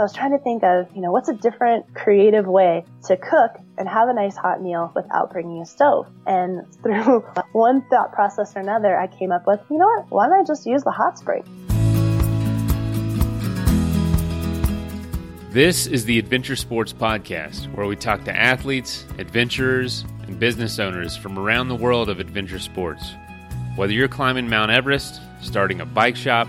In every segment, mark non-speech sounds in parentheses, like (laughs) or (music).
So I was trying to think of, you know, what's a different creative way to cook and have a nice hot meal without bringing a stove. And (laughs) through one thought process or another, I came up with, you know what? Why don't I just use the hot spring? This is the Adventure Sports Podcast, where we talk to athletes, adventurers, and business owners from around the world of adventure sports. Whether you're climbing Mount Everest, starting a bike shop,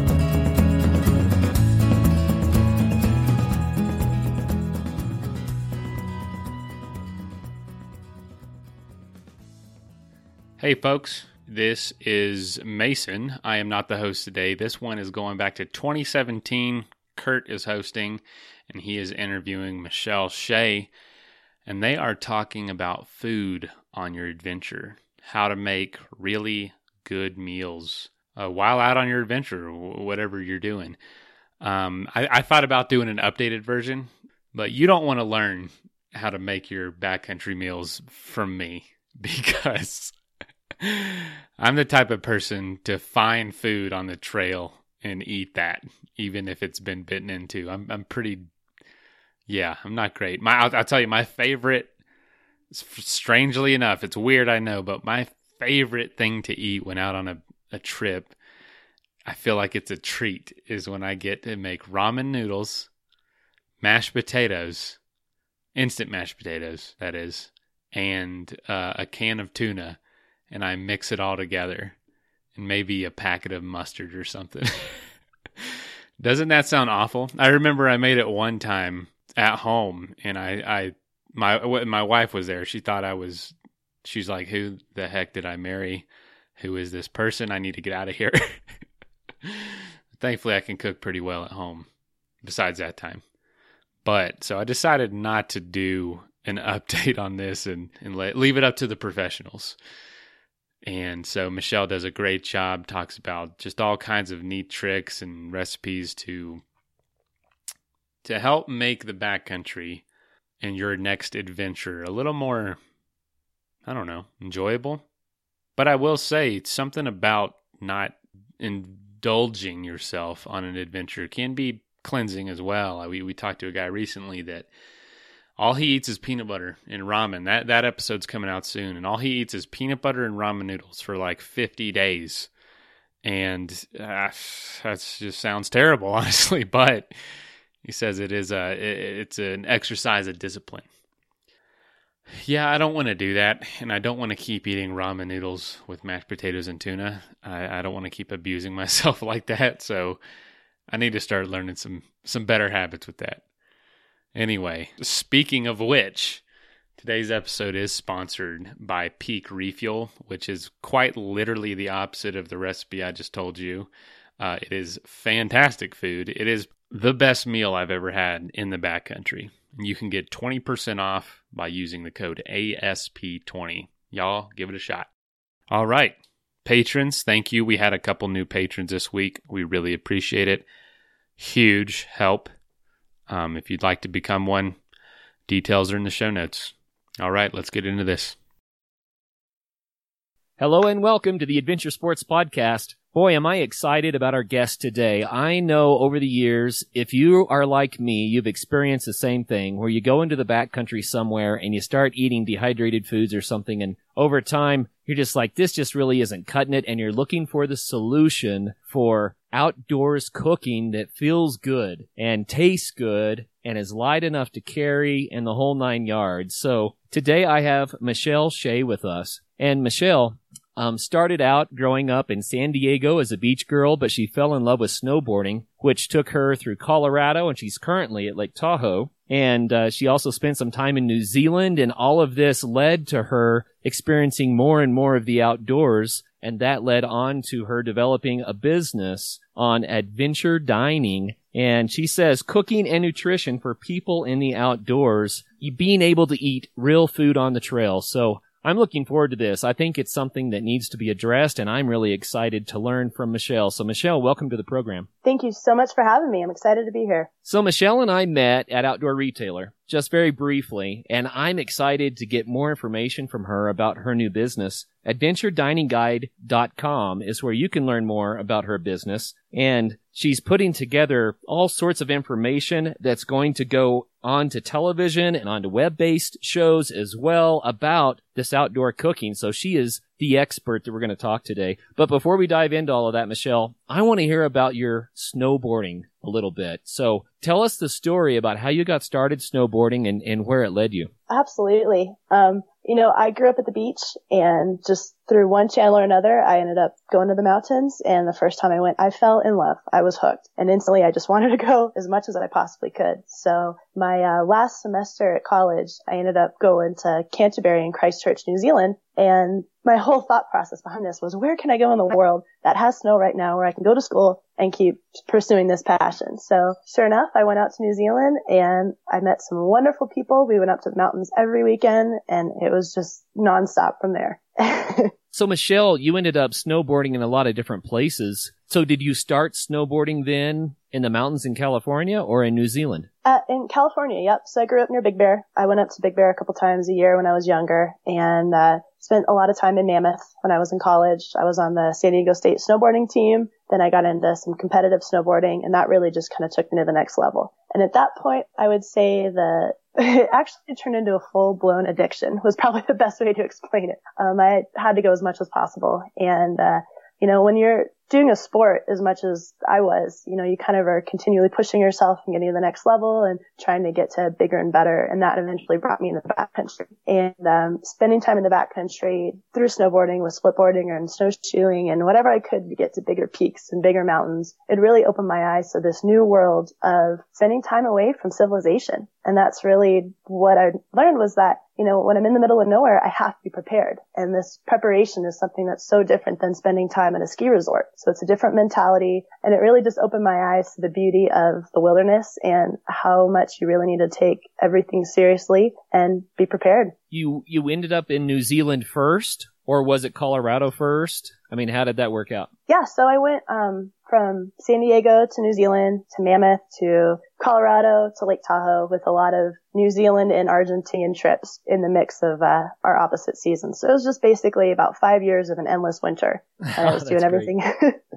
Hey, folks. This is Mason. I am not the host today. This one is going back to 2017. Kurt is hosting, and he is interviewing Michelle Shea, and they are talking about food on your adventure, how to make really good meals uh, while out on your adventure, whatever you're doing. Um, I, I thought about doing an updated version, but you don't want to learn how to make your backcountry meals from me (laughs) because I'm the type of person to find food on the trail and eat that, even if it's been bitten into. I'm I'm pretty, yeah, I'm not great. My I'll, I'll tell you my favorite. Strangely enough, it's weird, I know, but my favorite thing to eat when out on a, a trip, I feel like it's a treat, is when I get to make ramen noodles, mashed potatoes, instant mashed potatoes, that is, and uh, a can of tuna and I mix it all together and maybe a packet of mustard or something. (laughs) Doesn't that sound awful? I remember I made it one time at home and I, I my my wife was there. She thought I was she's like, "Who the heck did I marry? Who is this person? I need to get out of here." (laughs) Thankfully, I can cook pretty well at home besides that time. But so I decided not to do an (laughs) update on this and and let, leave it up to the professionals. And so Michelle does a great job, talks about just all kinds of neat tricks and recipes to to help make the backcountry and your next adventure a little more I don't know, enjoyable. But I will say something about not indulging yourself on an adventure can be cleansing as well. We we talked to a guy recently that all he eats is peanut butter and ramen. That that episode's coming out soon, and all he eats is peanut butter and ramen noodles for like fifty days, and uh, that just sounds terrible, (laughs) honestly. But he says it is a it's an exercise of discipline. Yeah, I don't want to do that, and I don't want to keep eating ramen noodles with mashed potatoes and tuna. I, I don't want to keep abusing (laughs) myself like that, so I need to start learning some some better habits with that. Anyway, speaking of which, today's episode is sponsored by Peak Refuel, which is quite literally the opposite of the recipe I just told you. Uh, it is fantastic food. It is the best meal I've ever had in the backcountry. You can get 20% off by using the code ASP20. Y'all, give it a shot. All right. Patrons, thank you. We had a couple new patrons this week. We really appreciate it. Huge help um, if you'd like to become one, details are in the show notes. All right, let's get into this. Hello and welcome to the Adventure Sports Podcast. Boy, am I excited about our guest today. I know over the years, if you are like me, you've experienced the same thing where you go into the backcountry somewhere and you start eating dehydrated foods or something and over time, you're just like, this just really isn't cutting it and you're looking for the solution for outdoors cooking that feels good and tastes good and is light enough to carry and the whole nine yards. So today I have Michelle Shea with us. And Michelle, um, started out growing up in San Diego as a beach girl, but she fell in love with snowboarding, which took her through Colorado, and she's currently at Lake Tahoe. And uh, she also spent some time in New Zealand, and all of this led to her experiencing more and more of the outdoors and that led on to her developing a business on adventure dining. And she says cooking and nutrition for people in the outdoors, being able to eat real food on the trail. So I'm looking forward to this. I think it's something that needs to be addressed, and I'm really excited to learn from Michelle. So, Michelle, welcome to the program. Thank you so much for having me. I'm excited to be here. So, Michelle and I met at Outdoor Retailer just very briefly, and I'm excited to get more information from her about her new business. AdventureDiningGuide.com is where you can learn more about her business, and she's putting together all sorts of information that's going to go onto television and onto web-based shows as well about this outdoor cooking. So she is the expert that we're going to talk today. But before we dive into all of that, Michelle, I want to hear about your snowboarding a little bit. So tell us the story about how you got started snowboarding and, and where it led you. Absolutely. Um, you know, I grew up at the beach and just through one channel or another, I ended up going to the mountains. And the first time I went, I fell in love. I was hooked and instantly I just (laughs) wanted to go as much as I possibly could. So my uh, last semester at college, I ended up going to Canterbury in Christchurch, New Zealand. And my whole thought process behind this was where can I go in the world that has snow right now where I can go to school and keep pursuing this passion. So sure enough, I went out to New Zealand and I met some wonderful people. We went up to the mountains every weekend and it was just nonstop from there. (laughs) so Michelle, you ended up snowboarding in a lot of different places. So did you start snowboarding then in the mountains in California or in New Zealand? Uh, in California, yep. So I grew up near Big Bear. I went up to Big Bear a couple times a year when I was younger and uh, spent a lot of time in Mammoth when I was in college. I was on the San Diego State snowboarding team. Then I got into some competitive snowboarding and that really just kind of took me to the next level. And at that point, I would say that (laughs) it actually turned into a full blown addiction was probably (laughs) the best way to explain it. Um, I had to go as much as possible. And, uh, you know, when you're doing a sport as much as I was, you know, you kind of are continually pushing yourself and getting to the next level and trying to get to bigger and better. And that eventually brought me in the backcountry and, um, spending time in the backcountry through snowboarding with splitboarding and snowshoeing and whatever I could to get to bigger peaks and bigger mountains. It really opened my eyes to this new world of spending time away from civilization. And that's really what I learned was that you know, when I'm in the middle of nowhere, I have to be prepared. And this preparation is something that's so different than spending time at a ski resort. So it's a different mentality. And it really just opened my eyes to the beauty of the wilderness and how much you really need to take everything seriously and be prepared. You, you ended up in New Zealand first or was it Colorado first? I mean, how did that work out? Yeah, so I went um, from San Diego to New Zealand to Mammoth to Colorado to Lake Tahoe with a lot of New Zealand and Argentine trips in the mix of uh, our opposite seasons. So it was just basically about five years of an endless winter, and (laughs) I was doing everything,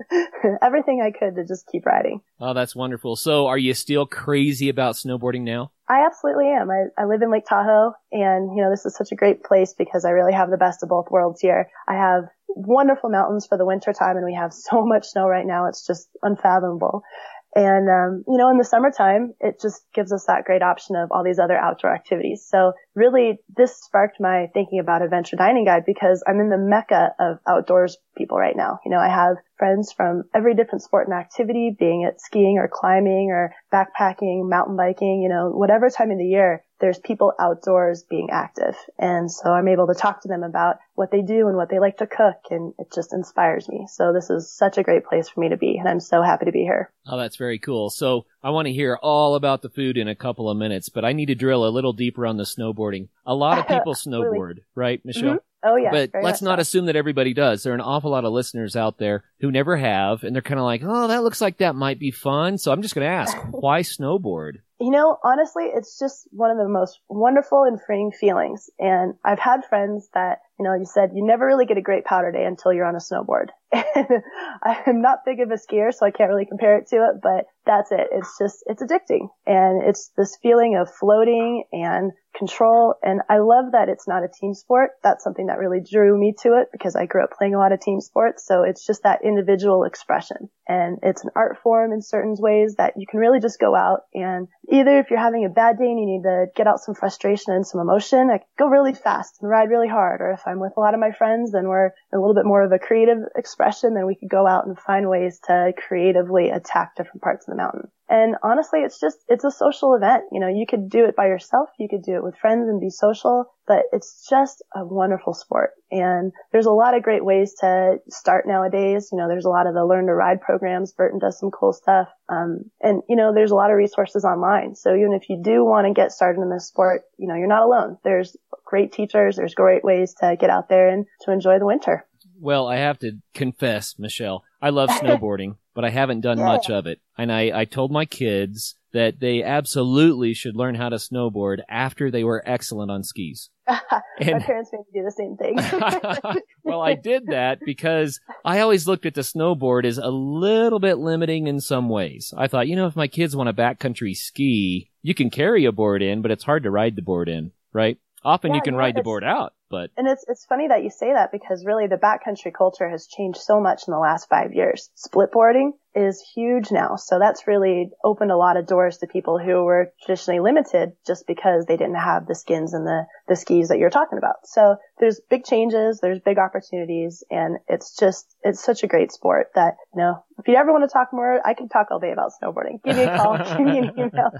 (laughs) everything I could to just keep riding. Oh, that's wonderful. So, are you still crazy about snowboarding now? I absolutely am. I, I live in Lake Tahoe, and you know this is such a great place because I really have the best of both worlds here. I have wonderful mountains for the winter time, and we have (laughs) so much snow right now; it's just unfathomable. And, um, you know, in the summertime, it just gives us that great option of all these other outdoor activities. So really, this sparked my thinking about Adventure Dining Guide because I'm in the mecca of outdoors people right now. You know, I have friends from every different sport and activity, being it skiing or climbing or backpacking, mountain biking, you know, whatever time of the year there's people outdoors being active. And so I'm able to talk to them about what they do and what they like to cook and it just inspires me. So this is such a great place for me to be and I'm so happy to be here. Oh, that's very cool. So I want to hear all about the food in a couple of minutes, but I need to drill a little deeper on the snowboarding. A lot of (laughs) people snowboard, right, Michelle? Mm-hmm. Oh yeah. But let's not so. assume that everybody does. There are an awful lot of listeners out there who never have, and they're kind of like, oh, that looks like that might be fun. So I'm just going to ask, (laughs) why snowboard? You know, honestly, it's just one of the most wonderful and freeing feelings. And I've had friends that, you know, you said you never really get a great powder day until you're on a snowboard. (laughs) I'm not big of a skier, so I can't really compare it to it, but that's it. It's just, it's addicting. And it's this feeling of floating and control. And I love that it's not a team sport. That's something that really drew me to it because I grew up playing a lot of team sports. So it's just that individual expression. And it's an art form in certain ways that you can really just go out and either if you're having a bad day and you need to get out some frustration and some emotion, I go really fast and ride really hard. Or if I'm with a lot of my friends, then we're a little bit more of a creative expression, then we could go out and find ways to creatively attack different parts of the mountain. And honestly, it's just, it's a social event. You know, you could do it by yourself. You could do it with friends and be social, but it's just a wonderful sport. And there's a lot of great ways to start nowadays. You know, there's a lot of the learn to ride programs. Burton does some cool stuff. Um, and you know, there's a lot of resources online. So even if you do want to get started in this sport, you know, you're not alone. There's great teachers. There's great ways to get out there and to enjoy the winter. Well, I have to confess, Michelle, I love snowboarding, but I haven't done Yeah. much of it. And I, I told my kids that they absolutely should learn how to snowboard after they were excellent on skis. (laughs) My And parents made me do the same thing. (laughs) well, I did that because I always looked at the snowboard as a little bit limiting in some ways. I thought, you know, if my kids want to backcountry ski, you can carry a board in, but it's hard to ride the board in, right? Often Yeah, you can know, ride the board out, but And it's it's funny that you say that because really the backcountry culture has changed so much in the last five years. Split boarding is huge now, so that's really opened a lot of doors to people who were traditionally limited just because they didn't have the skins and the the skis that you're talking about. So there's big changes, there's big opportunities, and it's just it's such a great sport that you know if you ever want to talk more, I can talk all day about snowboarding. Give me a call, (laughs) give me an email.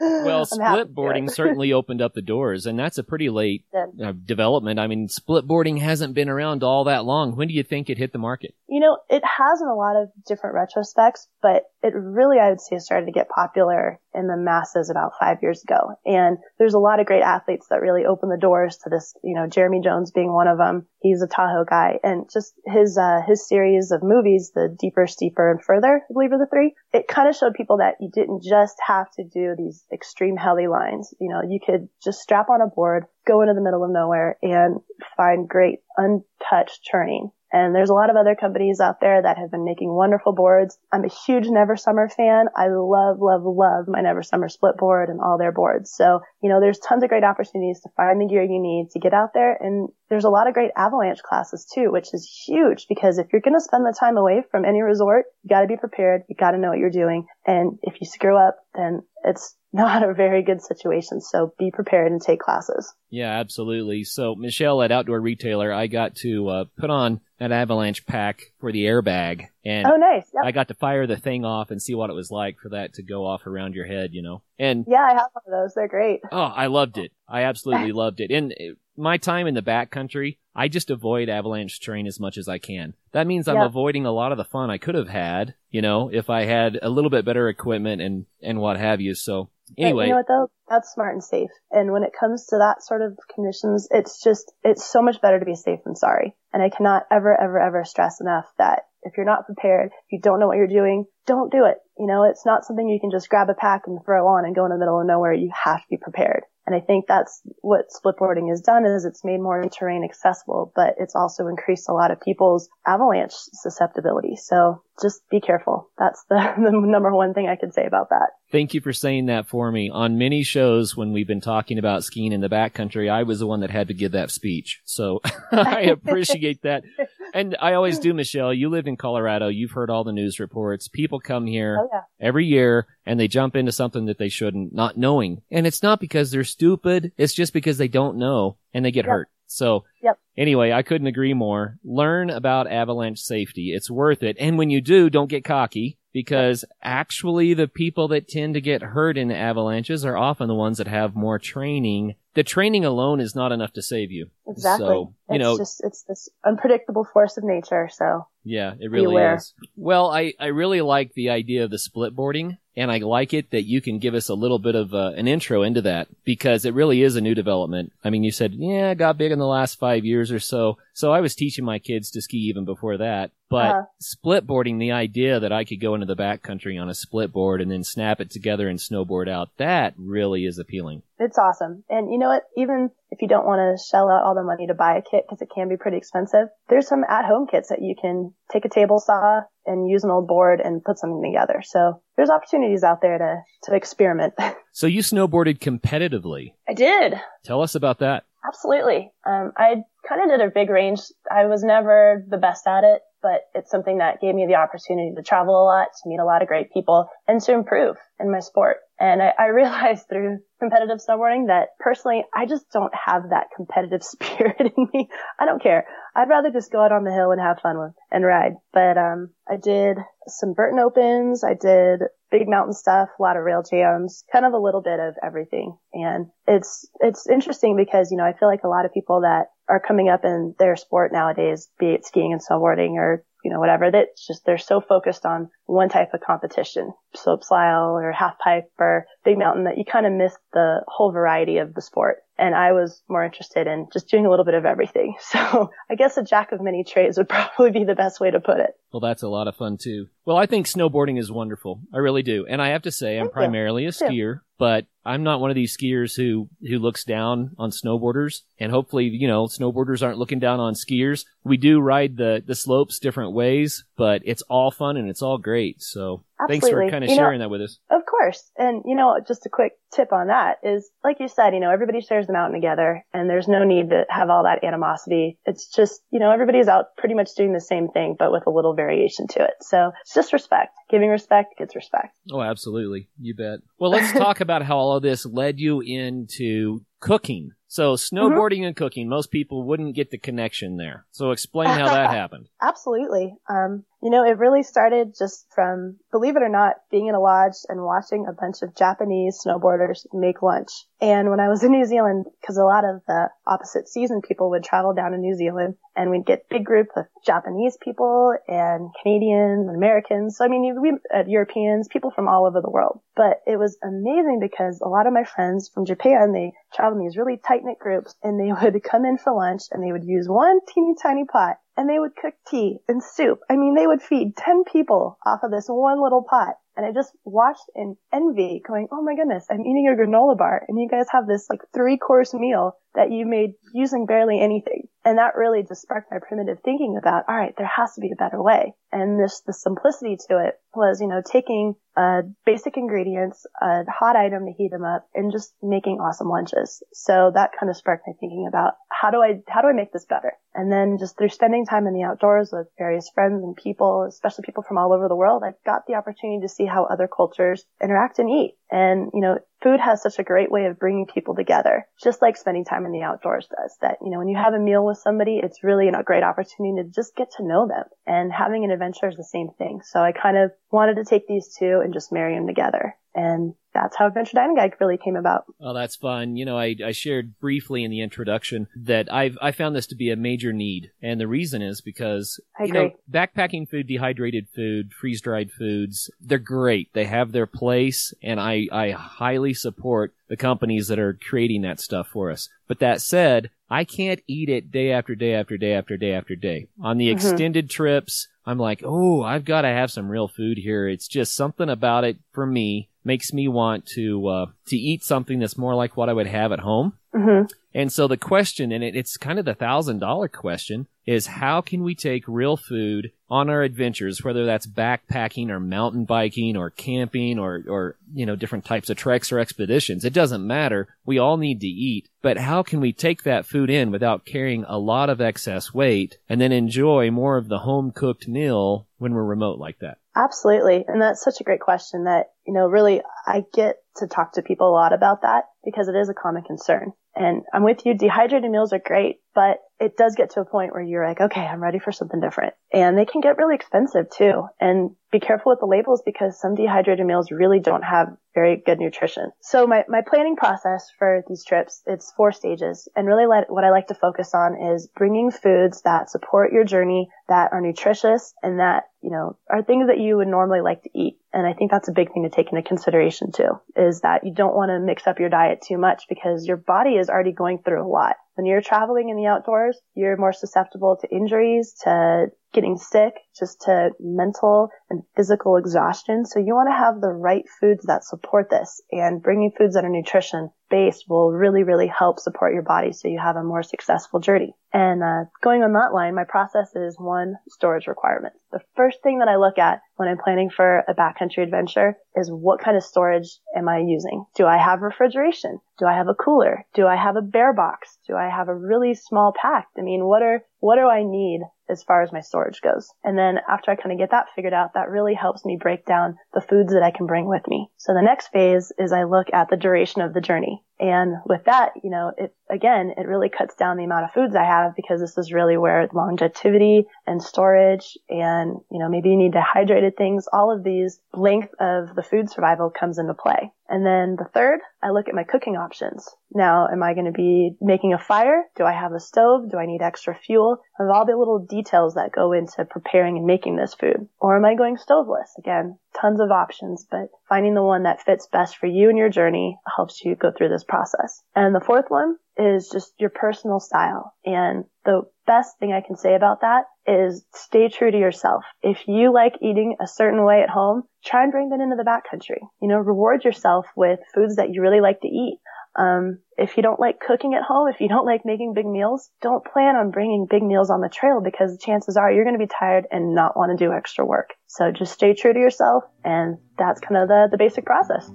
well, (laughs) I'm happy to split boarding certainly opened up the doors, and that's a pretty late (laughs) Yeah. Uh, development. I mean, split boarding hasn't been around all that long. When do you think it hit the market? You know, it has in a lot of different retrospects, but it really, I would say, started to get popular in the masses about five years ago. And there's a lot of great athletes that really opened the doors to this, you know, Jeremy Jones being one of them. He's a Tahoe guy and just his, uh, his series of movies, the deeper, steeper and further, I believe are the three. It kind of showed people that you didn't just have to do these extreme heli lines. You know, you could just strap on a board, go into the middle of nowhere and find great untouched turning. And there's a lot of other companies out there that have been making wonderful boards. I'm a huge Never Summer fan. I love, love, love my Never Summer split board and all their boards. So, you know, there's tons of great opportunities to find the gear you need to get out there. And there's a lot of great avalanche classes too, which is huge because if you're going to spend the time away from any resort, you got to be prepared. You got to know what you're doing. And if you screw up, then it's not a very good situation. So be prepared and take classes. Yeah, absolutely. So, Michelle, at Outdoor Retailer, I got to uh, put on an avalanche pack for the airbag, and Oh, nice. Yep. I got to fire the thing off and see what it was like for that to go off around your head, you know. And Yeah, I have one of those. They're great. oh, I loved it. I absolutely (laughs) loved it. And uh, my time in the backcountry, I just avoid avalanche terrain as much as I can. That means I'm Yeah. avoiding a lot of the fun I could have had, you know, if I had a little bit better equipment and and what have you. So But anyway, you know what though? That's smart and safe. And when it comes to that sort of conditions, it's just, it's so much better to be safe than sorry. And I cannot ever, ever, ever stress enough that if you're not prepared, if you don't know what you're doing, don't do it. You know, it's not something you can just grab a pack and throw on and go in the middle of nowhere. You have to be prepared. And I think that's what splitboarding has done is it's made more terrain accessible, but it's also increased a lot of people's avalanche susceptibility. So just be careful. That's the, (laughs) the number one thing I could say about that. Thank you for saying that for me. On many shows when we've been talking about skiing in the backcountry, I was the one that had to give that speech. So (laughs) I (laughs) appreciate that. And I always do, Michelle. You live in Colorado. You've heard all the news reports. People come here Oh yeah. every year and they jump into something that they shouldn't, not knowing. And it's not because they're stupid. It's just because they don't know and they get Yep. hurt. So Yep. anyway, I couldn't agree more. Learn about avalanche safety. It's worth it. And when you do, don't get cocky because actually the people that tend to get hurt in avalanches are often the ones that have more training. The training alone is not enough to save you. Exactly. So, you it's know, just it's this unpredictable force of nature. So Yeah, it really aware. is. Well, I, I really like the idea of the split boarding, and I like it that you can give us a little bit of uh, an intro into that because it really is a new development. I mean, you said, yeah, it got big in the last five years or so. So I was teaching my kids to ski even before that. But Uh-huh. split boarding, the idea that I could go into the backcountry on a split board and then snap it together and snowboard out, that really is appealing. it's awesome. And you know what? Even if you don't want to shell out all the money to buy a kit because it can be pretty expensive, there's some at-home kits that you can take a table saw and use an old board and put something together. So there's opportunities out there to to experiment. (laughs) So you snowboarded competitively. I did. Tell us about that. Absolutely. Um, I kind of did a big range. I was never the best at it, but it's something that gave me the opportunity to travel a lot, to meet a lot of great people, and to improve in my sport. And I, I (laughs) realized through competitive snowboarding that personally, I just don't have that competitive (laughs) spirit in me. I don't care. I'd rather just go out on the hill and have fun with and ride. But um, I did some Burton Opens. I did big mountain stuff, a lot of rail jams, kind of a little bit of everything. And it's it's interesting because you know I feel like a lot of people that are coming up in their sport nowadays, be it skiing and snowboarding or you know whatever, that's just they're so focused on one type of competition, slopestyle or half pipe or big mountain that you kind of miss the whole variety of the sport. And I was more interested in just doing a little bit of everything. (laughs) So I guess a jack of many trades would (laughs) probably be the best way to put it. Well, that's a lot of fun too. Well, I think snowboarding is wonderful. I really do. And I have to say, I'm oh, Thank you. primarily a skier, but I'm not one of these skiers who, who looks down on snowboarders. And hopefully, you know, snowboarders aren't looking down on skiers. We do ride the, the slopes different ways, but it's all fun and it's all great. So thanks for kind of You know- sharing that with us. Of course. And, you know, just a quick tip on that is, like you said, you know, everybody shares the mountain together and there's no need to have all that animosity. It's just, you know, everybody's out pretty much doing the same thing, but with a little variation to it. So it's just respect. Giving respect gets respect. Oh, absolutely. You bet. Well, let's talk (laughs) about how all of this led you into cooking. So snowboarding and cooking, most people wouldn't get the connection there. So explain how that (laughs) happened. Absolutely. Um, you know, it really started just from, believe it or not, being in a lodge and watching a bunch of Japanese snowboarders make lunch. And when I was in New Zealand, because a lot of the opposite season people would travel down to New Zealand and we'd get big group of Japanese people and Canadians and Americans. So I mean, we, uh, Europeans, people from all over the world. But it was amazing because a lot of my friends from Japan, they traveled in these really tight knit groups and they (laughs) would come in for lunch and they would use one teeny tiny pot and they would cook tea and soup. I mean, they would feed 10 people off of this one little pot. And I just watched in envy going, Oh my goodness, I'm eating a granola bar and you guys have this like three course meal that you made using barely anything. And that really just sparked my primitive thinking about, all right, there has to be a better way. And this, the simplicity to it was, you know, taking, uh, basic ingredients, a hot item to heat them up and just making awesome lunches. So that kind of sparked my thinking about how do I, how do I make this better? And then just through spending time in the outdoors with various friends and people, especially people from all over the world, I got the opportunity to see how other cultures interact and eat. And, you know, food has such a great way of bringing people together, just like spending time in the outdoors does. That, you know, when you have a meal with somebody, it's really a great opportunity to just get to know them. And having an adventure is the same thing. So I kind of wanted to take these two and just marry them together. And that's how Adventure Dining Guide really came about. Oh, that's fun. You know, I, I shared briefly in the introduction that I've I found this to be a major need, and the reason is because I you know backpacking food, dehydrated food, freeze dried foods, they're great. They have their place, and I I highly support the companies that are creating that stuff for us. But that said, I can't eat it day after day after day after day after day. On the Mhm. extended trips, I'm like, oh, I've got to have some real food here. It's just something about it for me makes me want to uh, to eat something that's more like what I would have at home. hmm And so the question, and it, it's kind of the thousand dollar question, is how can we take real food on our adventures, whether that's backpacking or mountain biking or camping or, or, you know, different types of treks or expeditions. It doesn't matter. We all need to eat, but how can we take that food in without carrying a lot of excess weight and then enjoy more of the home cooked meal when we're remote like that? Absolutely. And that's such a great question that, you know, really I get to talk to people a lot about that because it is a common concern. And I'm with you. Dehydrated meals are great, but it does get to a point where you're like, okay, I'm ready for something different. And they can get really expensive too. And be careful with the labels because some dehydrated meals really don't have very good nutrition. So my, my planning process for these trips, it's four stages. And really let, what I like to focus on is bringing foods that support your journey, that are nutritious and that, you know, are things that you would normally like to eat. And I think that's a big thing to take into consideration too, is that you don't want to mix up your diet too much because your body is already going through a lot. When you're traveling in the outdoors, you're more susceptible to injuries, to getting sick, just to mental and physical exhaustion. So you want to have the right foods that support this and bringing foods that are nutrition based will really, really help support your body so you have a more successful journey. And uh, going on that line, my process is one, storage requirements. The first thing that I look at when I'm planning for a backcountry adventure is what kind of storage am I using? Do I have refrigeration? Do I have a cooler? Do I have a bear box? Do I have a really small pack? I mean, what are, what do I need as far as my storage goes? And then after I kind of get that figured out, that really helps me break down the foods that I can bring with me. So the next phase is I look at the duration of the journey. And with that, you know, it, again, it really cuts down the amount of foods I have because this is really where longevity and storage and, you know, maybe you need dehydrated things, all of these length of the food survival comes into play. And then the third, I look at my cooking options. Now, am I going to be making a fire? Do I have a stove? Do I need extra fuel? Of all the little details that go into preparing and making this food. Or am I going stoveless? Again, tons of options, but finding the one that fits best for you and your journey helps you go through this process. And the fourth one is just your personal style. And the best thing I can say about that is stay true to yourself. If you like eating a certain way at home, try and bring that into the backcountry. You know, reward yourself with foods that you really like to eat. Um, if you don't like cooking at home, if you don't like making big meals, don't plan on bringing big meals on the trail because chances are you're going to be tired and not want to do extra work. So just stay true to yourself and that's kind of the, the basic process.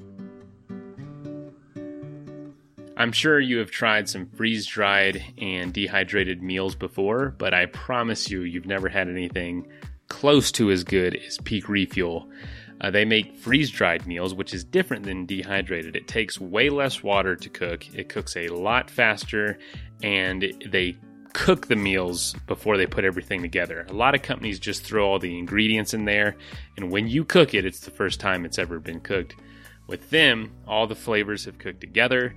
I'm sure you have tried some freeze dried and dehydrated meals before, but I promise you, you've never had anything close to as good as Peak Refuel. Uh, they make freeze dried meals, which is different than dehydrated. It takes way less water to cook, it cooks a lot faster, and they cook the meals before they put everything together. A lot of companies just throw all the ingredients in there, and when you cook it, it's the first time it's ever been cooked. With them, all the flavors have cooked together.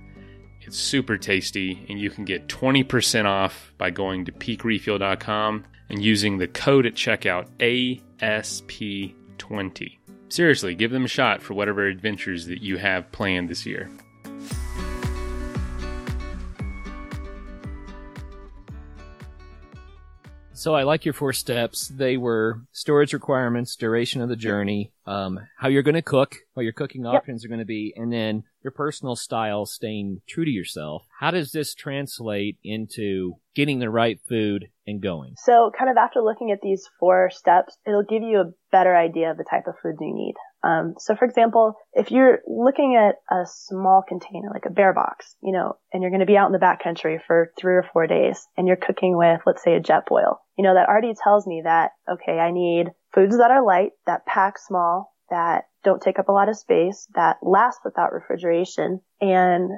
It's super tasty, and you can get 20% off by going to peakrefuel.com and using the code at checkout ASP20. Seriously, give them a shot for whatever adventures that you have planned this year. So I like your four steps. They were storage requirements, duration of the journey, um, how you're going to cook, what your cooking Yep. options are going to be, and then your personal style, staying true to yourself. How does this translate into getting the right food and going? So kind of after looking at these four steps, it'll give you a better idea of the type of food you need. Um, so for example, if you're looking at a small container, like a bear box, you know, and you're going to be out in the backcountry for three or four days and you're cooking with, let's say a Jetboil, you know, that already tells me that, okay, I need foods that are light, that pack small, that don't take up a lot of space, that last without refrigeration and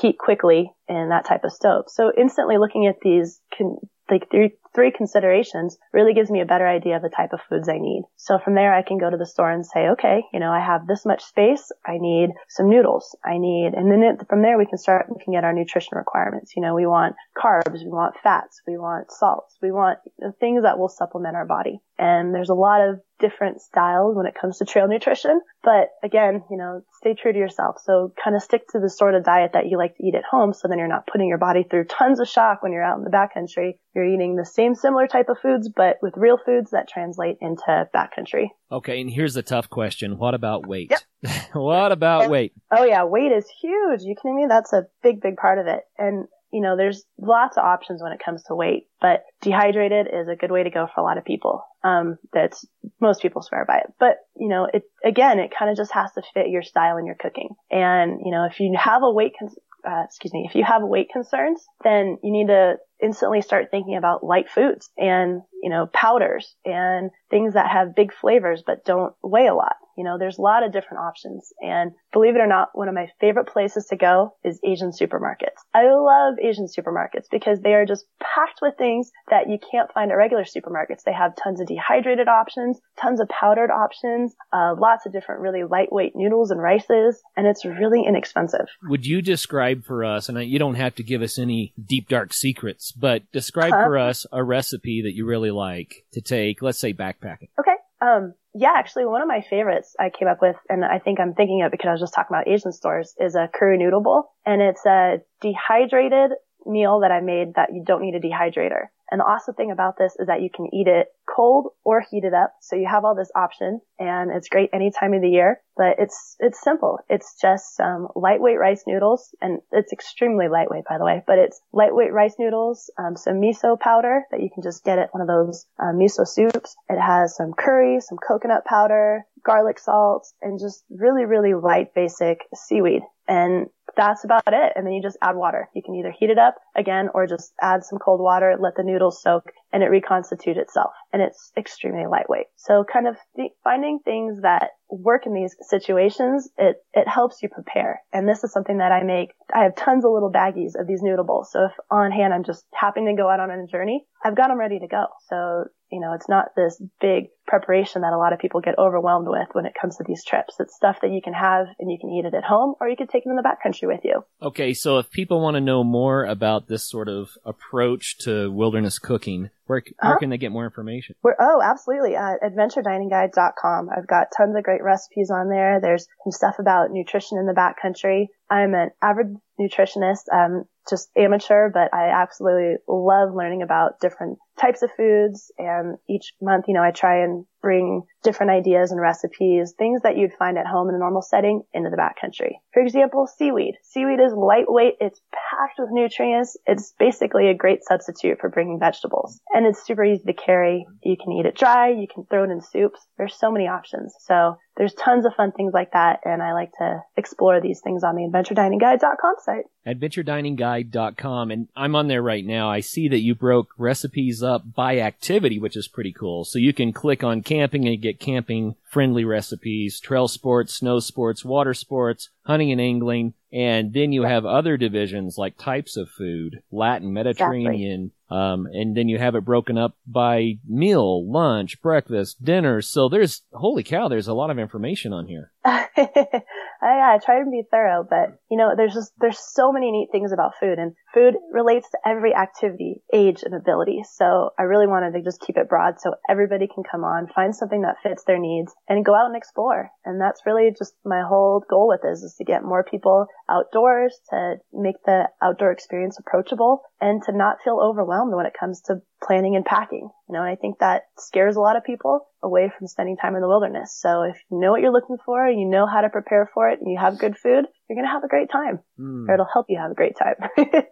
heat quickly in that type of stove. So instantly looking at these con- like three considerations really gives me a better idea of the type of foods I need. So from there I can go to the store and say, okay, you know, I have this much space. I need some noodles. I need, and then it, from there we can start looking at our nutrition requirements. You know, we want carbs, we want fats, we want salts, we want things that will supplement our body. And there's a lot of different styles when it comes to trail nutrition. But again, you know, stay true to yourself. So kind of stick to the sort of diet that you like to eat at home. So then you're not putting your body through tons of shock when you're out in the backcountry. You're eating the same similar type of foods, but with real foods that translate into backcountry. Okay, and here's the tough question. What about weight? Yep. (laughs) what about weight? Oh yeah, weight is huge. You kidding me? That's a big, big part of it. And you know, there's lots of options when it comes to weight, but dehydrated is a good way to go for a lot of people. Um, that's most people swear by it, but you know, it again, it kind of just has to fit your style and your cooking. And you know, if you have a weight, con- uh, excuse me, if you have weight concerns, then you need to instantly start thinking about light foods and, you know, powders and things that have big flavors but don't weigh a lot. You know, there's a lot of different options. And believe it or not, one of my favorite places to go is Asian supermarkets. I love Asian supermarkets because they are just packed with things that you can't find at regular supermarkets. They have tons of dehydrated options, tons of powdered options, uh, lots of different really lightweight noodles and rices, and it's really inexpensive. Would you describe for us, and you don't have to give us any deep dark secrets, but describe Huh? for us a recipe that you really like to take, let's say backpacking. Okay. Um, yeah, actually, one of my favorites I came up with, and I think I'm thinking of because I was just talking about Asian stores, is a curry noodle bowl. And it's a dehydrated meal that I made that you don't need a dehydrator. And the awesome thing about this is that you can eat it cold or heat it up. So you have all this option and it's great any time of the year, but it's, it's simple. It's just some lightweight rice noodles and it's extremely lightweight, by the way, but it's lightweight rice noodles, um, some miso powder that you can just get at one of those uh, miso soups. It has some curry, some coconut powder, garlic salt, and just really, really light basic seaweed. And that's about it. And then you just add water. You can either heat it up again or just add some cold water, let the noodles soak, and it reconstitute itself. And it's extremely lightweight. So kind of th- finding things that work in these situations, it, it helps you prepare. And this is something that I make. I have tons of little baggies of these noodle bowls. So if on hand I'm just happening to go out on a journey, I've got them ready to go. So, You know, it's not this big preparation that a lot of people get overwhelmed with when it comes to these trips. It's stuff that you can have and you can eat it at home or you can take it in the backcountry with you. Okay, so if people want to know more about this sort of approach to wilderness cooking, where, where uh-huh. can they get more information? We're, oh, absolutely. At adventurediningguide.com. I've got tons of great recipes on there. There's some stuff about nutrition in the backcountry. I'm an avid nutritionist. Um, just amateur, but I absolutely love learning about different types of foods. And each month, you know, I try and bring different ideas and recipes, things that you'd find at home in a normal setting into the backcountry. For example, seaweed. Seaweed is lightweight. It's packed with nutrients. It's basically a great substitute for bringing vegetables and it's super easy to carry. You can eat it dry. You can throw it in soups. There's so many options. So there's tons of fun things like that. And I like to explore these things on the AdventureDiningGuide.com site. AdventureDiningGuide.com, And I'm on there right now. I see that you broke recipes up by activity, which is pretty cool. So you can click on camping and get camping friendly recipes, trail sports, snow sports, water sports, hunting and angling. And then you have other divisions like types of food, Latin, Mediterranean, exactly. Um, and then you have it broken up by meal, lunch, breakfast, dinner. So there's, holy cow, there's a lot of information on here. (laughs) I, I try to be thorough, but you know, there's just, there's so many neat things about food and food relates to every activity, age, and ability. So I really wanted to just keep it broad so everybody can come on, find something that fits their needs and go out and explore. And that's really just my whole goal with this is to get more people outdoors, to make the outdoor experience approachable and to not feel overwhelmed when it comes to planning and packing. You know, and I think that scares a lot of people away from spending time in the wilderness. So if you know what you're looking for, you know how to prepare for it, and you have good food, you're going to have a great time. Mm. Or it'll help you have a great time. (laughs)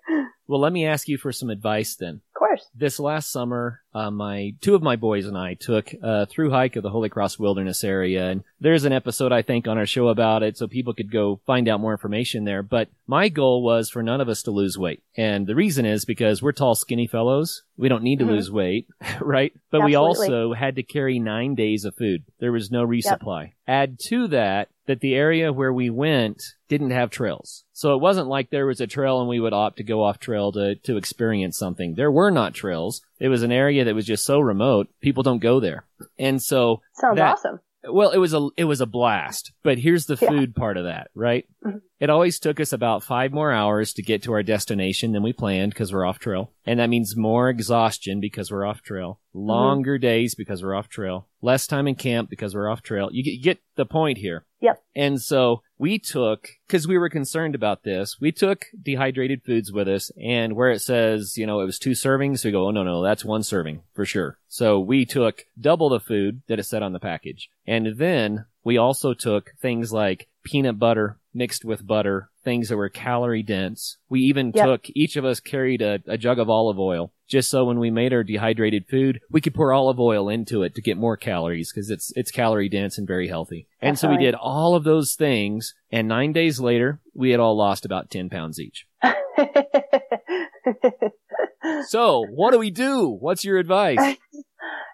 well, let me ask you for some advice then. Of course. This last summer, uh, my two of my boys and I took a through hike of the Holy Cross Wilderness area, and there's an episode I think on our show about it, so people could go find out more information there. But my goal was for none of us to lose weight, and the reason is because we're tall, skinny fellows. We don't need to mm-hmm. lose weight, (laughs) right? But Absolutely. we also had to carry nine days of food. There was no resupply. Yep. Add to that that the area where we went didn't have trails. So it wasn't like there was a trail and we would opt to go off trail to, to experience something. There were not trails. It was an area that was just so remote, people don't go there. And so sounds that, awesome. Well, it was a it was a blast. But here's the food part of that, right? Mm-hmm. It always took us about five more hours to get to our destination than we planned because we're off trail. And that means more exhaustion because we're off trail, mm-hmm. longer mm-hmm. days because we're off trail, less time in camp because we're off trail. You get the point here. Yep. And so we took, cause we were concerned about this, we took dehydrated foods with us and where it says, you know, it was two servings, we go, oh no, no, that's one serving for sure. So we took double the food that is said on the package. And then we also took things like peanut butter mixed with butter, things that were calorie dense. We even yep. took, each of us carried a, a, jug of olive oil, just so when we made our dehydrated food, we could pour olive oil into it to get more calories, because it's, it's calorie dense and very healthy. And so we did all of those things, and nine days later, we had all lost about 10 pounds each. (laughs) so, what do we do? What's your advice? (laughs)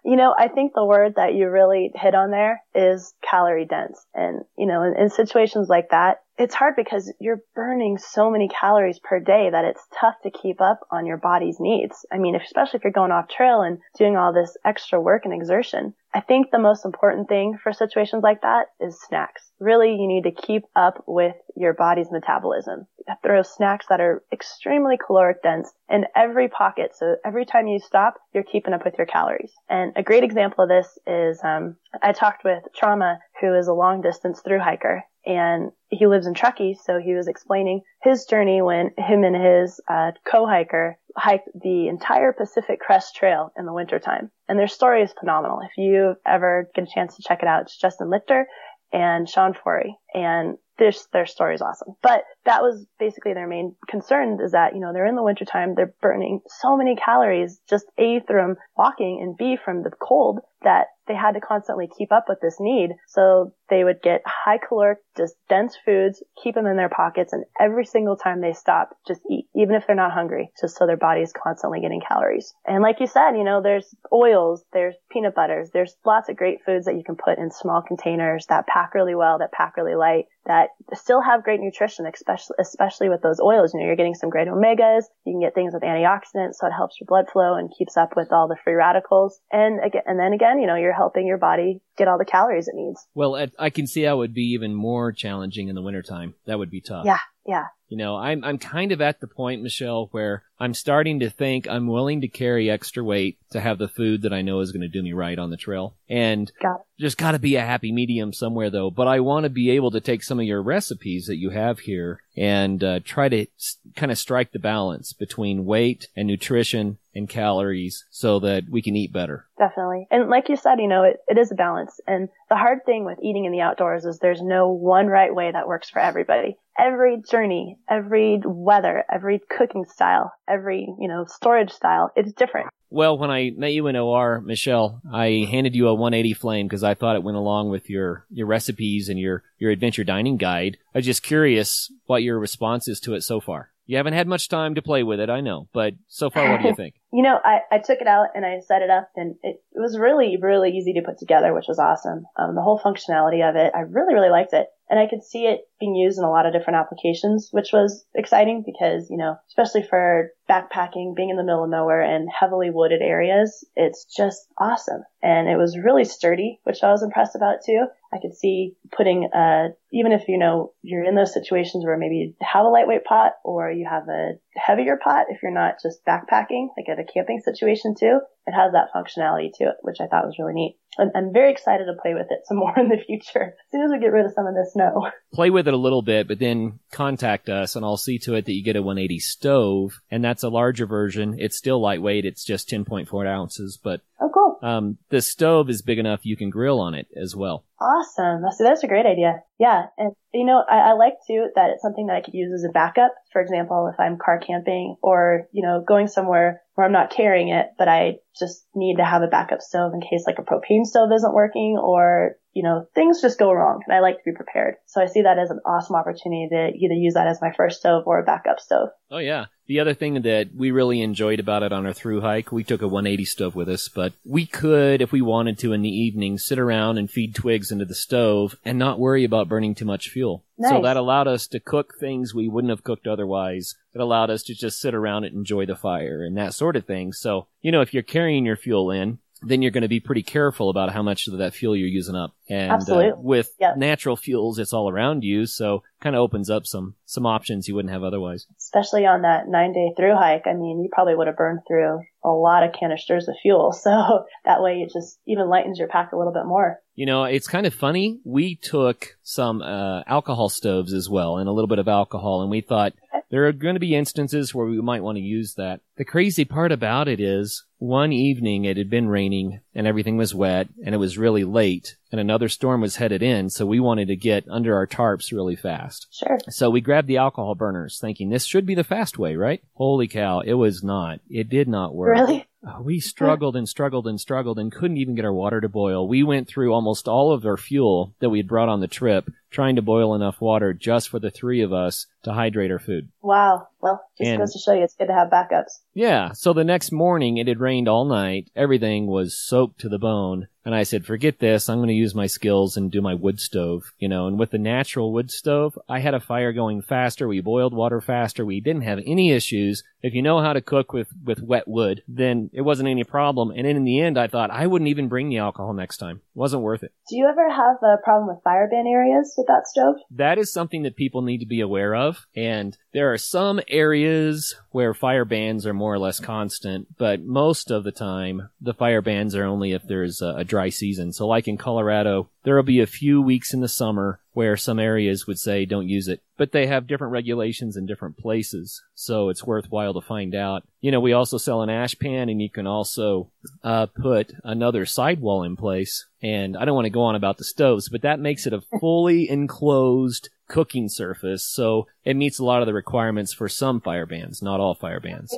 You know, I think the word that you really hit on there is calorie dense. And, you know, in, in, situations like that, it's hard because you're burning so many calories per day that it's tough to keep up on your body's needs. I mean, especially if you're going off trail and doing all this extra work and exertion. I think the most important thing for situations like that is snacks. Really, you need to keep up with your body's metabolism. Throw snacks that are extremely caloric dense in every pocket. So every time you stop, you're keeping up with your calories. And a great example of this is, um, I talked with Trauma, who is a long distance through hiker, and he lives in Truckee, so he was explaining his journey when him and his uh, co-hiker hiked the entire Pacific Crest Trail in the wintertime. And their story is phenomenal. If you ever get a chance to check it out, it's Justin Lichter and Shawn Forry. And this, their story is awesome. But that was basically their main concern is that, you know, they're in the wintertime, they're burning so many calories, just A, from walking and B, from the cold that they had to constantly keep up with this need. So they would get high caloric, just dense foods, keep them in their pockets, and every single time they stop, just eat, even if they're not hungry, just so their body is constantly getting calories. And like you said, you know, there's oils, there's peanut butters, there's lots of great foods that you can put in small containers that pack really well, that pack really light that still have great nutrition, especially, especially with those oils. You know, you're getting some great omegas. You can get things with antioxidants, so it helps your blood flow and keeps up with all the free radicals. And again, and then again, you know, you're helping your body get all the calories it needs. Well, I can see how it would be even more challenging in the wintertime. That would be tough. Yeah. Yeah. You know, I'm I'm kind of at the point, Michelle, where I'm starting to think I'm willing to carry extra weight to have the food that I know is going to do me right on the trail. And got there's got to be a happy medium somewhere though. But I want to be able to take some of your recipes that you have here and uh, try to s- kind of strike the balance between weight and nutrition and calories so that we can eat better. Definitely. And like you said, you know, it, it is a balance. And the hard thing with eating in the outdoors is there's no one right way that works for everybody. Every journey, every weather, every cooking style, every, you know, storage style, it's different. Well, when I met you in OR, Michelle, I handed you a 180 flame because I thought it went along with your, your recipes and your, your adventure dining guide. I was just curious what your response is to it so far. You haven't had much time to play with it, I know, but so far, what do you (laughs) think? you know, I, I took it out and I set it up and it, it was really, really easy to put together, which was awesome. Um, the whole functionality of it, I really, really liked it. And I could see it being used in a lot of different applications, which was exciting because, you know, especially for backpacking, being in the middle of nowhere and heavily wooded areas, it's just awesome. And it was really sturdy, which I was impressed about too. I could see putting, uh, even if, you know, you're in those situations where maybe you have a lightweight pot or you have a heavier pot, if you're not just backpacking, like at a camping situation too, it has that functionality to it, which I thought was really neat. I'm, I'm very excited to play with it some (laughs) more in the future as soon as we get rid of some of this snow. Play with it a little bit, but then contact us and I'll see to it that you get a 180 stove and that's a larger version. It's still lightweight. It's just 10.4 ounces, but Oh, cool. um, the stove is big enough you can grill on it as well. Awesome. That's, that's a great idea. Yeah. And, you know, I, I like too that it's something that I could use as a backup. For example, if I'm car camping or, you know, going somewhere where I'm not carrying it, but I just need to have a backup stove in case like a propane stove isn't working or, you know, things just go wrong and I like to be prepared. So I see that as an awesome opportunity to either use that as my first stove or a backup stove. Oh yeah. The other thing that we really enjoyed about it on our through hike, we took a 180 stove with us, but we could, if we wanted to in the evening, sit around and feed twigs into the stove and not worry about burning too much fuel. Nice. So that allowed us to cook things we wouldn't have cooked otherwise. It allowed us to just sit around and enjoy the fire and that sort of thing. So, you know, if you're carrying your fuel in, then you're going to be pretty careful about how much of that fuel you're using up. And uh, with Yeah. natural fuels, it's all around you. So kind of opens up some, some options you wouldn't have otherwise. Especially on that nine day through hike. I mean, you probably would have burned through a lot of canisters of fuel. (laughs) So that way it just even lightens your pack a little bit more. You know, it's kind of funny. We took some uh, alcohol stoves as well and a little bit of alcohol, and we thought there are going to be instances where we might want to use that. The crazy part about it is one evening it had been raining and everything was wet and it was really late and another storm was headed in, so we wanted to get under our tarps really fast. Sure. So we grabbed the alcohol burners thinking this should be the fast way, right? Holy cow, it was not. It did not work. Really? Uh, We struggled and struggled and struggled and couldn't even get our water to boil. We went through almost all of our fuel that we had brought on the trip trying to boil enough water just for the three of us to hydrate our food. Wow. Well, just And- goes to show you it's good to have backups. Yeah, so the next morning it had rained all night. Everything was soaked to the bone. And I said, forget this. I'm going to use my skills and do my wood stove, you know, and with the natural wood stove, I had a fire going faster. We boiled water faster. We didn't have any issues. If you know how to cook with, with wet wood, then it wasn't any problem. And in the end, I thought I wouldn't even bring the alcohol next time. It wasn't worth it. Do you ever have a problem with fire ban areas with that stove? That is something that people need to be aware of. And there are some areas where fire bans are more or less constant, but most of the time, the fire bans are only if there's a, a dry season. So like in Colorado, there will be a few weeks in the summer where some areas would say don't use it, but they have different regulations in different places. So it's worthwhile to find out. You know, we also sell an ash pan and you can also, uh, put another sidewall in place. And I don't want to go on about the stoves, but that makes it a (laughs) fully enclosed cooking surface. So it meets a lot of the requirements for some fire bans, not all fire bans.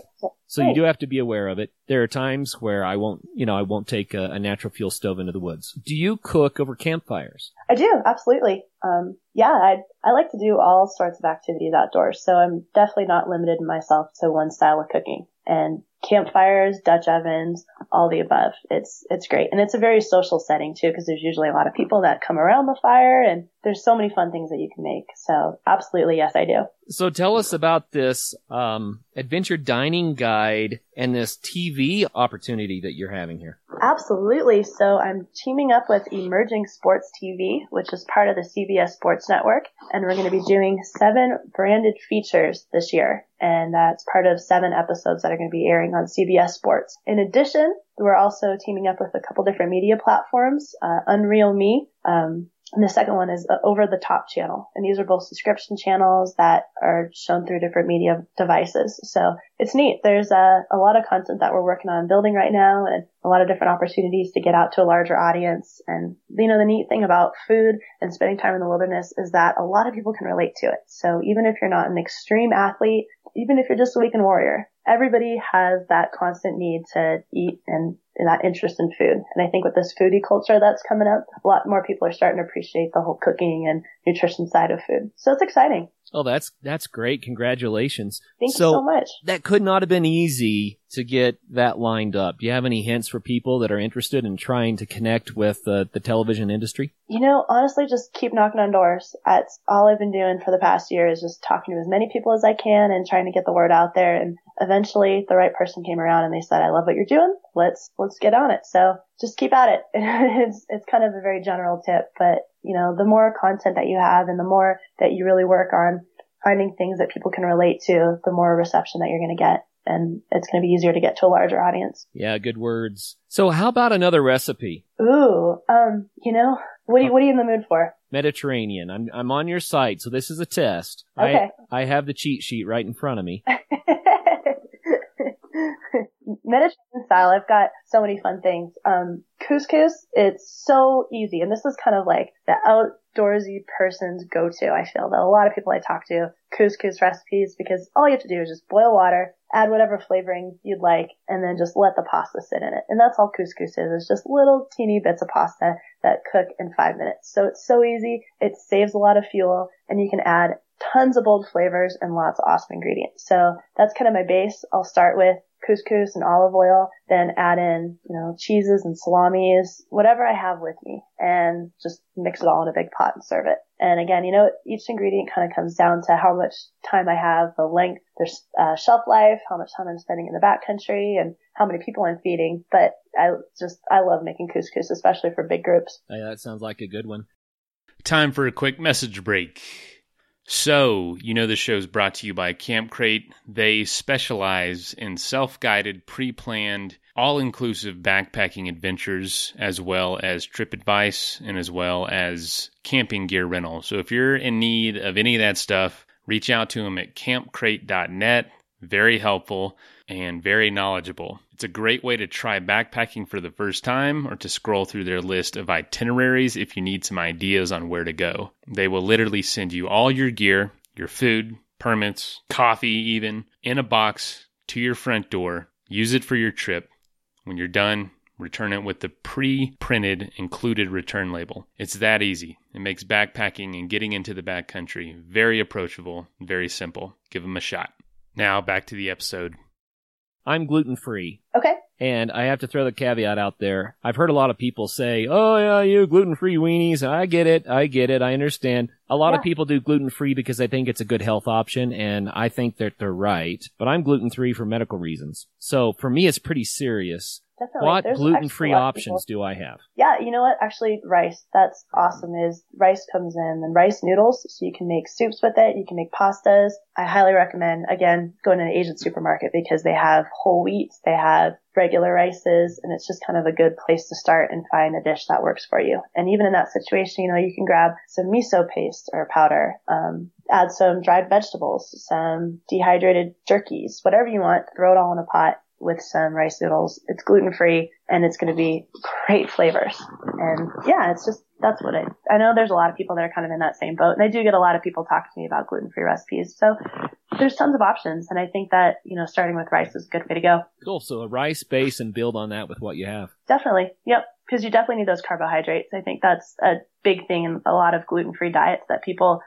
So you do have to be aware of it. There are times where I won't, you know, I won't take a, a natural fuel stove into the woods. Do you cook over campfires? I do, absolutely. Um, yeah, I I like to do all sorts of activities outdoors, so I'm definitely not limited myself to one style of cooking. And campfires, Dutch ovens, all the above. It's, it's great. And it's a very social setting too, because there's usually a lot of people that come around the fire and there's so many fun things that you can make. So absolutely, yes, I do. So tell us about this um, adventure dining guide and this TV opportunity that you're having here. Absolutely. So I'm teaming up with Emerging Sports TV, which is part of the CBS Sports Network, and we're going to be doing seven branded features this year. And that's part of seven episodes that are going to be airing on CBS Sports. In addition, we're also teaming up with a couple different media platforms, uh, Unreal Me, um, and the second one is the over the top channel. And these are both subscription channels that are shown through different media devices. So it's neat. There's a, a lot of content that we're working on building right now and a lot of different opportunities to get out to a larger audience. And you know, the neat thing about food and spending time in the wilderness is that a lot of people can relate to it. So even if you're not an extreme athlete, even if you're just a weekend warrior, everybody has that constant need to eat and, and, that interest in food. And I think with this foodie culture that's coming up, a lot more people are starting to appreciate the whole cooking and nutrition side of food. So it's exciting. Oh, that's that's great! Congratulations. Thank so, you so much. That could not have been easy to get that lined up. Do you have any hints for people that are interested in trying to connect with uh, the television industry? You know, honestly, just keep knocking on doors. That's all I've been doing for the past year is just talking to as many people as I can and trying to get the word out there. And eventually, the right person came around and they said, "I love what you're doing. Let's let's get on it." So just keep at it. (laughs) it's it's kind of a very general tip, but you know, the more content that you have and the more that you really work on finding things that people can relate to, the more reception that you're going to get. And it's going to be easier to get to a larger audience. Yeah, good words. So how about another recipe? Ooh, um, you know, what are you, what are you in the mood for? Mediterranean. I'm, I'm on your site, so this is a test. Okay. I, I have the cheat sheet right in front of me. (laughs) Mediterranean style, I've got so many fun things. Um, couscous, it's so easy. And this is kind of like the outdoorsy person's go-to, I feel. That a lot of people I talk to, couscous recipes, because all you have to do is just boil water, add whatever flavoring you'd like, and then just let the pasta sit in it. And that's all couscous is. It's just little teeny bits of pasta that cook in five minutes. So it's so easy. It saves a lot of fuel and you can add tons of bold flavors and lots of awesome ingredients. So that's kind of my base. I'll start with couscous and olive oil, then add in, you know, cheeses and salamis, whatever I have with me, and just mix it all in a big pot and serve it. And again, you know, each ingredient kind of comes down to how much time I have, the length, there's uh, shelf life, how much time I'm spending in the backcountry, and how many people I'm feeding. But I just, I love making couscous, especially for big groups. That sounds like a good one. Time for a quick message break. So, you know, the show is brought to you by Camp Crate. They specialize in self guided, pre planned, all inclusive backpacking adventures, as well as trip advice and as well as camping gear rental. So, if you're in need of any of that stuff, reach out to them at campcrate.net. Very helpful and very knowledgeable. It's a great way to try backpacking for the first time or to scroll through their list of itineraries if you need some ideas on where to go. They will literally send you all your gear, your food, permits, coffee, even in a box to your front door. Use it for your trip. When you're done, return it with the pre printed included return label. It's that easy. It makes backpacking and getting into the backcountry very approachable, very simple. Give them a shot. Now back to the episode. I'm gluten free. Okay. And I have to throw the caveat out there. I've heard a lot of people say, "Oh yeah, you gluten free weenies." I get it. I get it. I understand. A lot yeah. of people do gluten free because they think it's a good health option, and I think that they're right. But I'm gluten free for medical reasons. So for me, it's pretty serious. Definitely. What gluten free options do I have? Yeah, you know what? Actually, rice. That's awesome. Is rice comes in and rice noodles, so you can make soups with it. You can make pastas. I highly recommend again going to an Asian supermarket because they have whole wheat, they have regular rices, and it's just kind of a good place to start and find a dish that works for you. And even in that situation, you know, you can grab some miso paste or powder. Um, add some dried vegetables, some dehydrated jerkies, whatever you want, throw it all in a pot with some rice noodles. It's gluten free and it's going to be great flavors. And yeah, it's just, that's what I, I know there's a lot of people that are kind of in that same boat and I do get a lot of people talking to me about gluten free recipes. So there's tons of options. And I think that, you know, starting with rice is a good way to go. Cool. So a rice base and build on that with what you have. Definitely. Yep. Cause you definitely need those carbohydrates. I think that's a big thing in a lot of gluten free diets that people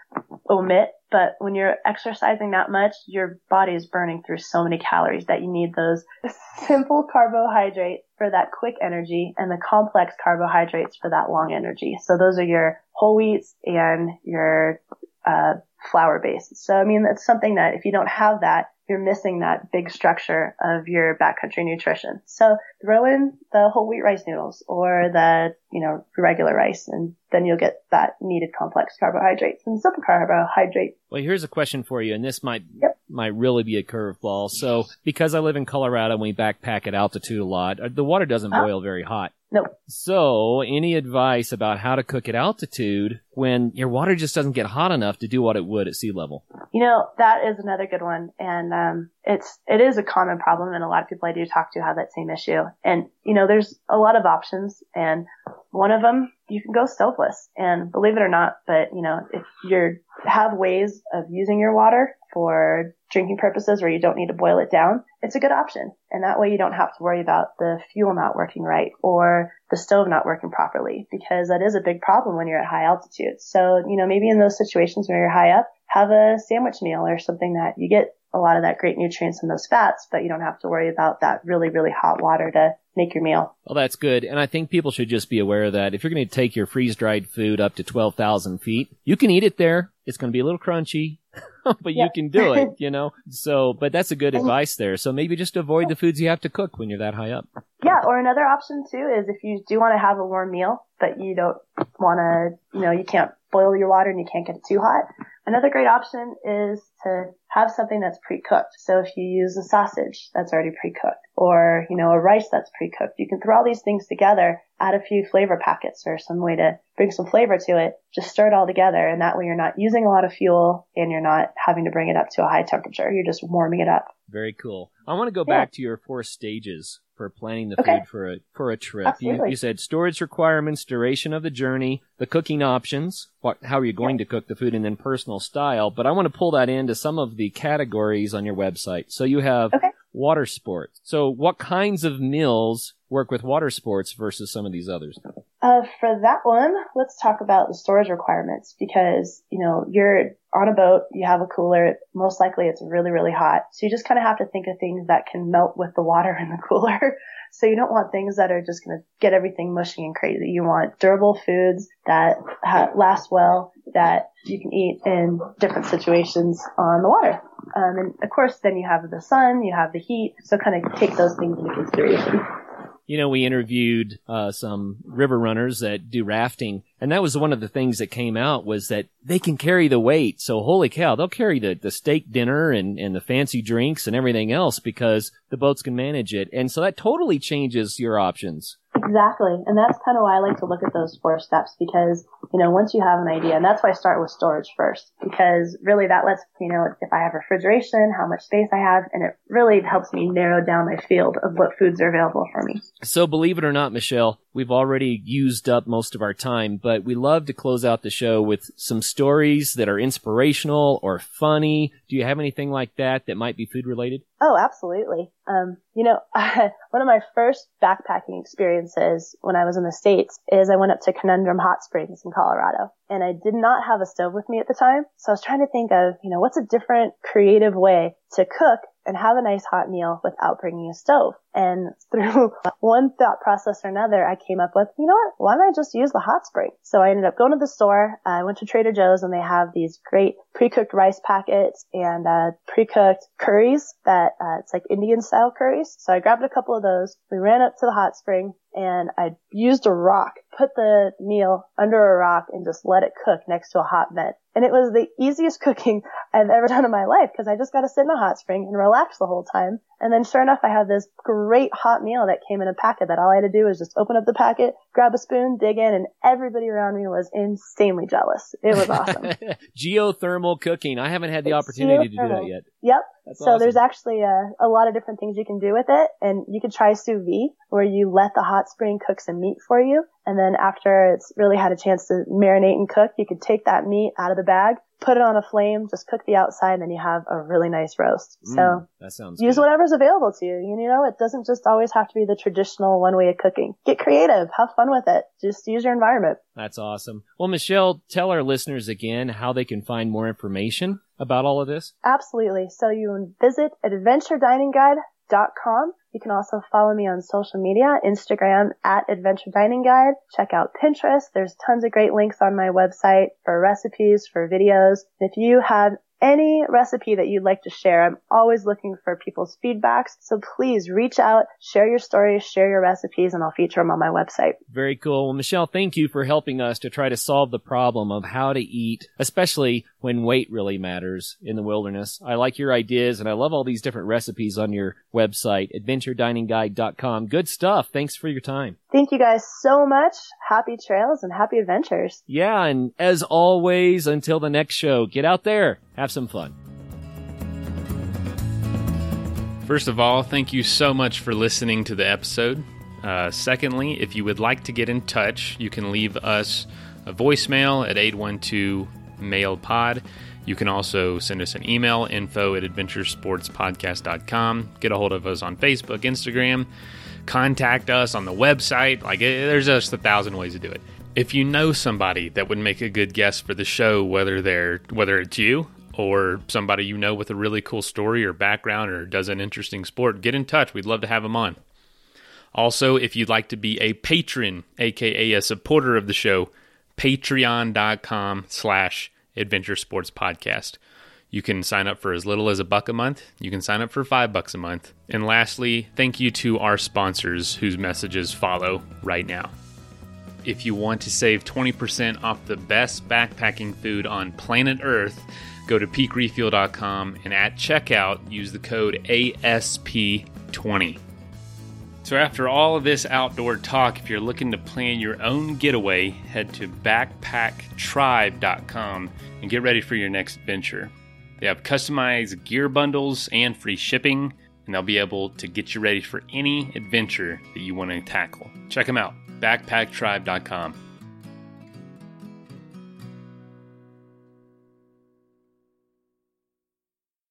omit But when you're exercising that much, your body is burning through so many calories that you need those (laughs) simple carbohydrates for that quick energy and the complex carbohydrates for that long energy. So those are your whole wheats and your uh, flour base. So I mean, that's something that if you don't have that, you're missing that big structure of your backcountry nutrition. So throw in the whole wheat rice noodles or the, you know, regular rice and then you'll get that needed complex carbohydrates and simple carbohydrates. Well, here's a question for you, and this might Yep. might really be a curveball. So, because I live in Colorado and we backpack at altitude a lot, uh, the water doesn't Oh. boil very hot. Nope. So, any advice about how to cook at altitude when your water just doesn't get hot enough to do what it would at sea level? You know, that is another good one. And, um, it's, it is a common problem and a lot of people I do talk to have that same issue. And, you know, there's a lot of options and one of them, you can go stoveless and believe it or not, but you know, if you're have ways of using your water for drinking purposes where you don't need to boil it down, it's a good option. And that way you don't have to worry about the fuel not working right or the stove not working properly because that is a big problem when you're at high altitude. So, you know, maybe in those situations where you're high up, have a sandwich meal or something that you get a lot of that great nutrients and those fats, but you don't have to worry about that really, really hot water to make your meal. Well, that's good. And I think people should just be aware of that. If you're going to take your freeze dried food up to 12,000 feet, you can eat it there. It's going to be a little crunchy, (laughs) but you can do it, (laughs) you know? So, but that's a good advice there. So maybe just avoid the foods you have to cook when you're that high up. Yeah, or another option too is if you do want to have a warm meal, but you don't want to, you know, you can't boil your water and you can't get it too hot. Another great option is to have something that's pre-cooked. So if you use a sausage that's already pre-cooked or, you know, a rice that's pre-cooked, you can throw all these things together, add a few flavor packets or some way to bring some flavor to it, just stir it all together. And that way you're not using a lot of fuel and you're not having to bring it up to a high temperature. You're just warming it up. Very cool. I want to go Yeah. back to your four stages for planning the Okay. food for a for a trip. You, Absolutely. you said storage requirements, duration of the journey, the cooking options, what how are you going to cook the food, and then personal style. But I want to pull that into some of the categories on your website. So you have Okay. water sports. So what kinds of meals work with water sports versus some of these others? Uh, for that one, let's talk about the storage requirements because, you know, you're on a boat, you have a cooler, most likely it's really, really hot. So you just kind of have to think of things that can melt with the water in the (laughs) cooler. So you don't want things that are just going to get everything mushy and crazy. You want durable foods that ha- last well, that you can eat in different situations on the water. Um, and of course, then you have the sun, you have the heat. So kind of take those things into consideration. You know, we interviewed uh, some river runners that do rafting, and that was one of the things that came out was that they can carry the weight. So, holy cow, they'll carry the, the steak dinner and, and the fancy drinks and everything else because the boats can manage it. And so that totally changes your options. Exactly. And that's kind of why I like to look at those four steps because, you know, once you have an idea, and that's why I start with storage first, because really that lets, you know, if I have refrigeration, how much space I have, and it really helps me narrow down my field of what foods are available for me. So, believe it or not, Michelle, we've already used up most of our time, but we love to close out the show with some stories that are inspirational or funny. Do you have anything like that that might be food related? Oh, absolutely. Um, you know, (laughs) one of my first backpacking experiences when I was in the States is I went up to Conundrum Hot Springs in Colorado and I did not have a stove with me at the time. So I was trying to think of, you know, what's a different creative way to cook and have a nice hot meal without bringing a stove. And (laughs) through one thought process or another, I came up with, you know what? Why don't I just use the hot spring? So I ended up going to the store. I went to Trader Joe's and they have these great pre-cooked rice packets and uh, pre-cooked curries that uh, it's like Indian style curries. So I grabbed a couple of those. We ran up to the hot spring and I used a rock, put the meal under a rock and just let it cook next to a hot vent. And it was the easiest (laughs) cooking I've ever done in my life because I just got to sit in a hot spring and relax the whole time. And then sure enough, I had this great hot meal that came in a packet that all I had to do was just open up the packet, grab a spoon, dig in, and everybody around me was insanely jealous. It was awesome. (laughs) Geothermal cooking. I haven't had the It's opportunity to do that yet. yep. That's so awesome. there's actually a, a lot of different things you can do with it, and you could try sous vide, where you let the hot spring cook some meat for you, And then after it's really had a chance to marinate and cook, you could take that meat out of the bag, put it on a flame, just cook the outside, and then you have a really nice roast. Mm, so that sounds use good. whatever's available to you. You know, it doesn't just always have to be the traditional one way of cooking. Get creative. Have fun with it. Just use your environment. That's awesome. Well, Michelle, tell our listeners again how they can find more information about all of this. Absolutely. So you can visit adventurediningguide.com. You can also follow me on social media, Instagram at Adventure Dining Guide. Check out Pinterest. There's tons of great links on my website for recipes, for videos. If you have any recipe that you'd like to share, I'm always looking for people's feedbacks. So please reach out, share your stories, share your recipes, and I'll feature them on my website. Very cool. Well, Michelle, thank you for helping us to try to solve the problem of how to eat, especially when weight really matters in the wilderness. I like your ideas and I love all these different recipes on your website, adventurediningguide.com. Good stuff. Thanks for your time. Thank you guys so much. Happy trails and happy adventures. Yeah, and as always, until the next show, get out there, have some fun. First of all, thank you so much for listening to the episode. Uh, secondly, if you would like to get in touch, you can leave us a voicemail at 812 Mail Pod. You can also send us an email, info at adventuresportspodcast.com. Get a hold of us on Facebook, Instagram. Contact us on the website. Like, eh, there's just a thousand ways to do it. If you know somebody that would make a good guest for the show, whether they're whether it's you or somebody you know with a really cool story or background or does an interesting sport, get in touch. We'd love to have them on. Also, if you'd like to be a patron, aka a supporter of the show, patreon.com slash adventure sports podcast. You can sign up for as little as a buck a month. You can sign up for five bucks a month. And lastly, thank you to our sponsors whose messages follow right now. If you want to save 20% off the best backpacking food on planet Earth, go to peakrefuel.com and at checkout use the code ASP20. So, after all of this outdoor talk, if you're looking to plan your own getaway, head to backpacktribe.com and get ready for your next adventure. They have customized gear bundles and free shipping, and they'll be able to get you ready for any adventure that you want to tackle. Check them out, backpacktribe.com.